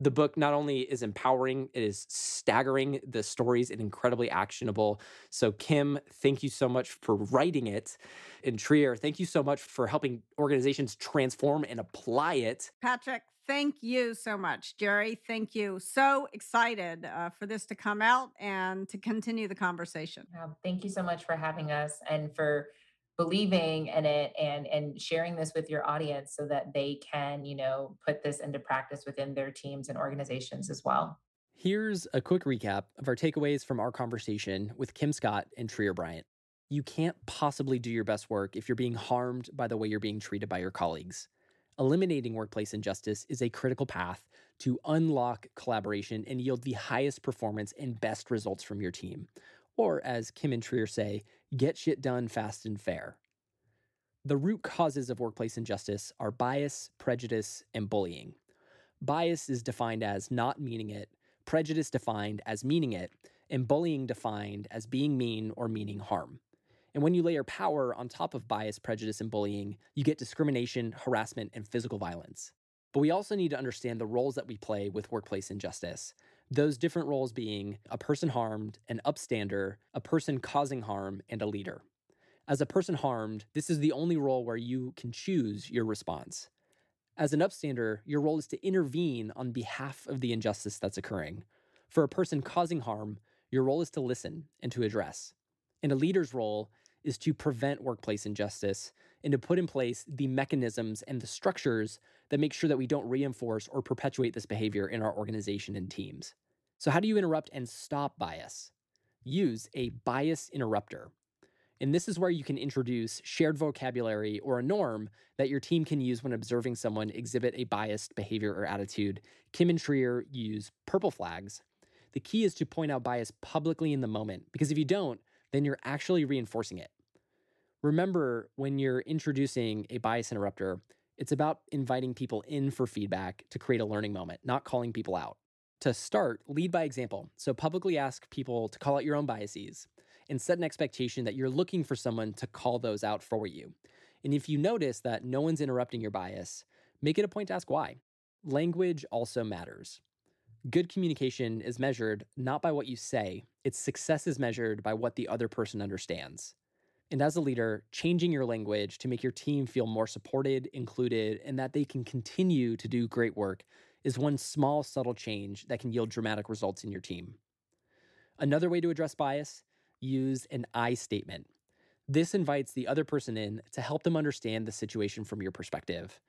the book not only is empowering, it is staggering. The stories and incredibly actionable. So, Kim, thank you so much for writing it. And Trier, thank you so much for helping organizations transform and apply it. Patrick, Thank you so much, Jerry. Thank you. So excited uh, for this to come out and to continue the conversation. Um, thank you so much for having us and for believing in it and and sharing this with your audience so that they can you know put this into practice within their teams and organizations as well here's a quick recap of our takeaways from our conversation with kim scott and trier bryant you can't possibly do your best work if you're being harmed by the way you're being treated by your colleagues Eliminating workplace injustice is a critical path to unlock collaboration and yield the highest performance and best results from your team. Or, as Kim and Trier say, get shit done fast and fair. The root causes of workplace injustice are bias, prejudice, and bullying. Bias is defined as not meaning it, prejudice defined as meaning it, and bullying defined as being mean or meaning harm. And when you layer power on top of bias, prejudice, and bullying, you get discrimination, harassment, and physical violence. But we also need to understand the roles that we play with workplace injustice. Those different roles being a person harmed, an upstander, a person causing harm, and a leader. As a person harmed, this is the only role where you can choose your response. As an upstander, your role is to intervene on behalf of the injustice that's occurring. For a person causing harm, your role is to listen and to address. And a leader's role is to prevent workplace injustice and to put in place the mechanisms and the structures that make sure that we don't reinforce or perpetuate this behavior in our organization and teams. So, how do you interrupt and stop bias? Use a bias interrupter. And this is where you can introduce shared vocabulary or a norm that your team can use when observing someone exhibit a biased behavior or attitude. Kim and Trier use purple flags. The key is to point out bias publicly in the moment, because if you don't, then you're actually reinforcing it. Remember, when you're introducing a bias interrupter, it's about inviting people in for feedback to create a learning moment, not calling people out. To start, lead by example. So publicly ask people to call out your own biases and set an expectation that you're looking for someone to call those out for you. And if you notice that no one's interrupting your bias, make it a point to ask why. Language also matters. Good communication is measured not by what you say, its success is measured by what the other person understands. And as a leader, changing your language to make your team feel more supported, included, and that they can continue to do great work is one small, subtle change that can yield dramatic results in your team. Another way to address bias use an I statement. This invites the other person in to help them understand the situation from your perspective.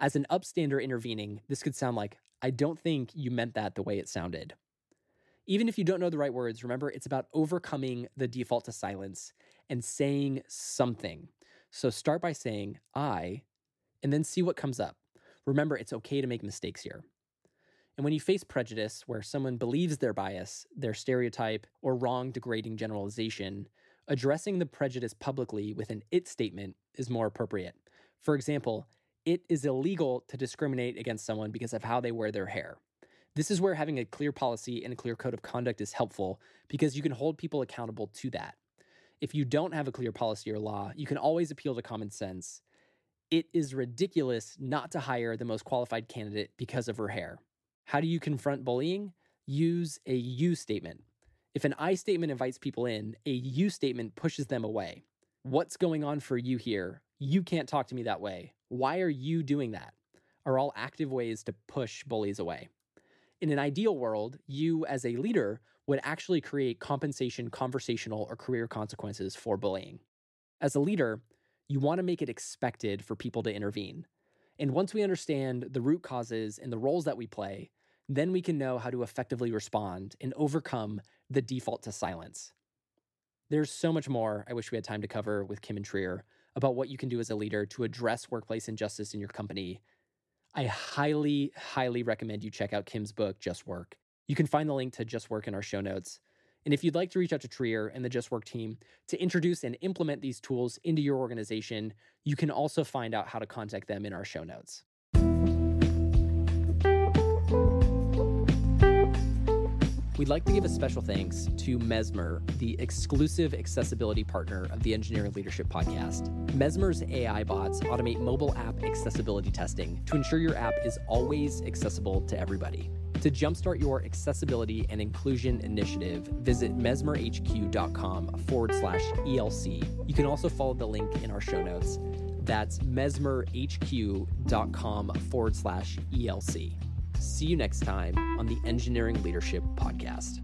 As an upstander intervening, this could sound like, I don't think you meant that the way it sounded. Even if you don't know the right words, remember it's about overcoming the default to silence and saying something. So start by saying, I, and then see what comes up. Remember, it's okay to make mistakes here. And when you face prejudice, where someone believes their bias, their stereotype, or wrong degrading generalization, addressing the prejudice publicly with an it statement is more appropriate. For example, it is illegal to discriminate against someone because of how they wear their hair. This is where having a clear policy and a clear code of conduct is helpful because you can hold people accountable to that. If you don't have a clear policy or law, you can always appeal to common sense. It is ridiculous not to hire the most qualified candidate because of her hair. How do you confront bullying? Use a you statement. If an I statement invites people in, a you statement pushes them away. What's going on for you here? You can't talk to me that way. Why are you doing that? Are all active ways to push bullies away. In an ideal world, you as a leader would actually create compensation, conversational, or career consequences for bullying. As a leader, you want to make it expected for people to intervene. And once we understand the root causes and the roles that we play, then we can know how to effectively respond and overcome the default to silence. There's so much more I wish we had time to cover with Kim and Trier about what you can do as a leader to address workplace injustice in your company. I highly, highly recommend you check out Kim's book, Just Work. You can find the link to Just Work in our show notes. And if you'd like to reach out to Trier and the Just Work team to introduce and implement these tools into your organization, you can also find out how to contact them in our show notes. We'd like to give a special thanks to Mesmer, the exclusive accessibility partner of the Engineering Leadership Podcast. Mesmer's AI bots automate mobile app accessibility testing to ensure your app is always accessible to everybody. To jumpstart your accessibility and inclusion initiative, visit mesmerhq.com forward slash ELC. You can also follow the link in our show notes. That's mesmerhq.com forward slash ELC. See you next time on the Engineering Leadership Podcast.